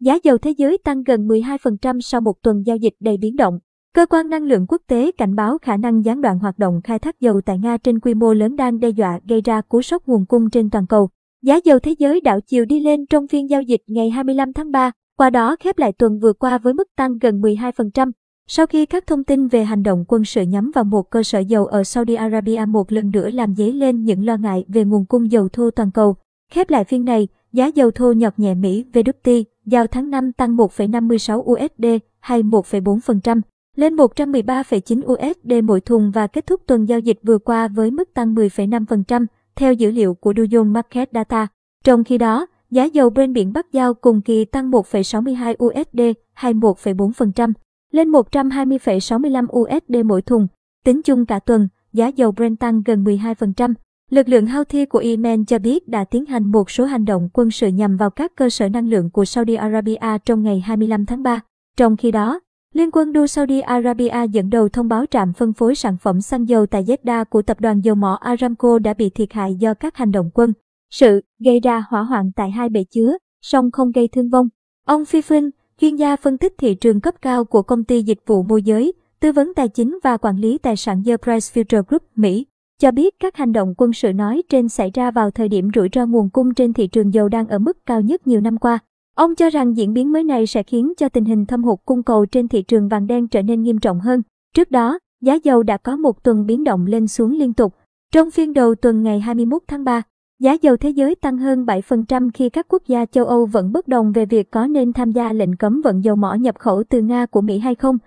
giá dầu thế giới tăng gần 12% sau một tuần giao dịch đầy biến động. Cơ quan năng lượng quốc tế cảnh báo khả năng gián đoạn hoạt động khai thác dầu tại Nga trên quy mô lớn đang đe dọa gây ra cú sốc nguồn cung trên toàn cầu. Giá dầu thế giới đảo chiều đi lên trong phiên giao dịch ngày 25 tháng 3, qua đó khép lại tuần vừa qua với mức tăng gần 12%. Sau khi các thông tin về hành động quân sự nhắm vào một cơ sở dầu ở Saudi Arabia một lần nữa làm dấy lên những lo ngại về nguồn cung dầu thô toàn cầu. Khép lại phiên này, giá dầu thô nhọt nhẹ Mỹ VWT giao tháng 5 tăng 1,56 USD hay 1,4% lên 113,9 USD mỗi thùng và kết thúc tuần giao dịch vừa qua với mức tăng 10,5% theo dữ liệu của Dujon Market Data. Trong khi đó, giá dầu Brent biển Bắc giao cùng kỳ tăng 1,62 USD hay 1,4% lên 120,65 USD mỗi thùng. Tính chung cả tuần, giá dầu Brent tăng gần 12%. Lực lượng Houthi của Yemen cho biết đã tiến hành một số hành động quân sự nhằm vào các cơ sở năng lượng của Saudi Arabia trong ngày 25 tháng 3. Trong khi đó, Liên quân đua Saudi Arabia dẫn đầu thông báo trạm phân phối sản phẩm xăng dầu tại Jeddah của tập đoàn dầu mỏ Aramco đã bị thiệt hại do các hành động quân sự gây ra hỏa hoạn tại hai bể chứa, song không gây thương vong. Ông Phi Phinh, chuyên gia phân tích thị trường cấp cao của công ty dịch vụ môi giới, tư vấn tài chính và quản lý tài sản The Price Future Group, Mỹ, cho biết các hành động quân sự nói trên xảy ra vào thời điểm rủi ro nguồn cung trên thị trường dầu đang ở mức cao nhất nhiều năm qua. Ông cho rằng diễn biến mới này sẽ khiến cho tình hình thâm hụt cung cầu trên thị trường vàng đen trở nên nghiêm trọng hơn. Trước đó, giá dầu đã có một tuần biến động lên xuống liên tục. Trong phiên đầu tuần ngày 21 tháng 3, giá dầu thế giới tăng hơn 7% khi các quốc gia châu Âu vẫn bất đồng về việc có nên tham gia lệnh cấm vận dầu mỏ nhập khẩu từ Nga của Mỹ hay không.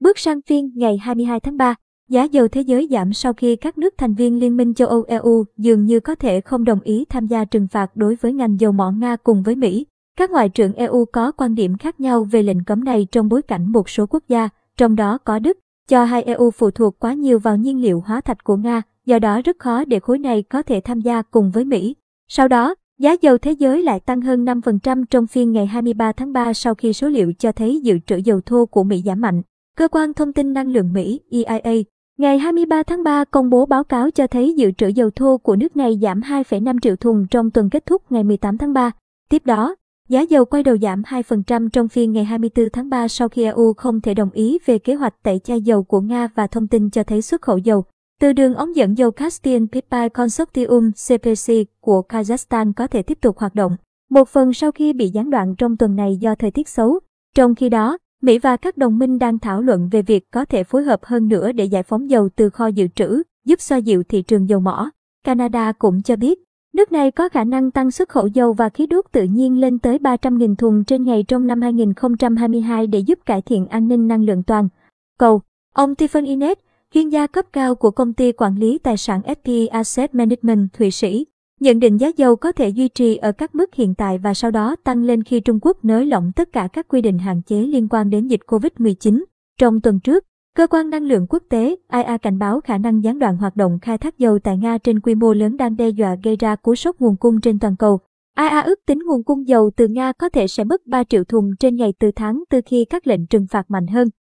Bước sang phiên ngày 22 tháng 3, giá dầu thế giới giảm sau khi các nước thành viên Liên minh châu Âu EU dường như có thể không đồng ý tham gia trừng phạt đối với ngành dầu mỏ Nga cùng với Mỹ. Các ngoại trưởng EU có quan điểm khác nhau về lệnh cấm này trong bối cảnh một số quốc gia, trong đó có Đức, cho hai EU phụ thuộc quá nhiều vào nhiên liệu hóa thạch của Nga, do đó rất khó để khối này có thể tham gia cùng với Mỹ. Sau đó, giá dầu thế giới lại tăng hơn 5% trong phiên ngày 23 tháng 3 sau khi số liệu cho thấy dự trữ dầu thô của Mỹ giảm mạnh. Cơ quan thông tin năng lượng Mỹ EIA ngày 23 tháng 3 công bố báo cáo cho thấy dự trữ dầu thô của nước này giảm 2,5 triệu thùng trong tuần kết thúc ngày 18 tháng 3. Tiếp đó, Giá dầu quay đầu giảm 2% trong phiên ngày 24 tháng 3 sau khi EU không thể đồng ý về kế hoạch tẩy chay dầu của Nga và thông tin cho thấy xuất khẩu dầu từ đường ống dẫn dầu Caspian Pipeline Consortium CPC của Kazakhstan có thể tiếp tục hoạt động, một phần sau khi bị gián đoạn trong tuần này do thời tiết xấu. Trong khi đó, Mỹ và các đồng minh đang thảo luận về việc có thể phối hợp hơn nữa để giải phóng dầu từ kho dự trữ, giúp xoa dịu thị trường dầu mỏ. Canada cũng cho biết Nước này có khả năng tăng xuất khẩu dầu và khí đốt tự nhiên lên tới 300.000 thùng trên ngày trong năm 2022 để giúp cải thiện an ninh năng lượng toàn cầu. Ông Tiffany Inet, chuyên gia cấp cao của công ty quản lý tài sản SP Asset Management Thụy Sĩ, nhận định giá dầu có thể duy trì ở các mức hiện tại và sau đó tăng lên khi Trung Quốc nới lỏng tất cả các quy định hạn chế liên quan đến dịch COVID-19. Trong tuần trước, Cơ quan năng lượng quốc tế IA cảnh báo khả năng gián đoạn hoạt động khai thác dầu tại Nga trên quy mô lớn đang đe dọa gây ra cú sốc nguồn cung trên toàn cầu. IA ước tính nguồn cung dầu từ Nga có thể sẽ mất 3 triệu thùng trên ngày từ tháng từ khi các lệnh trừng phạt mạnh hơn.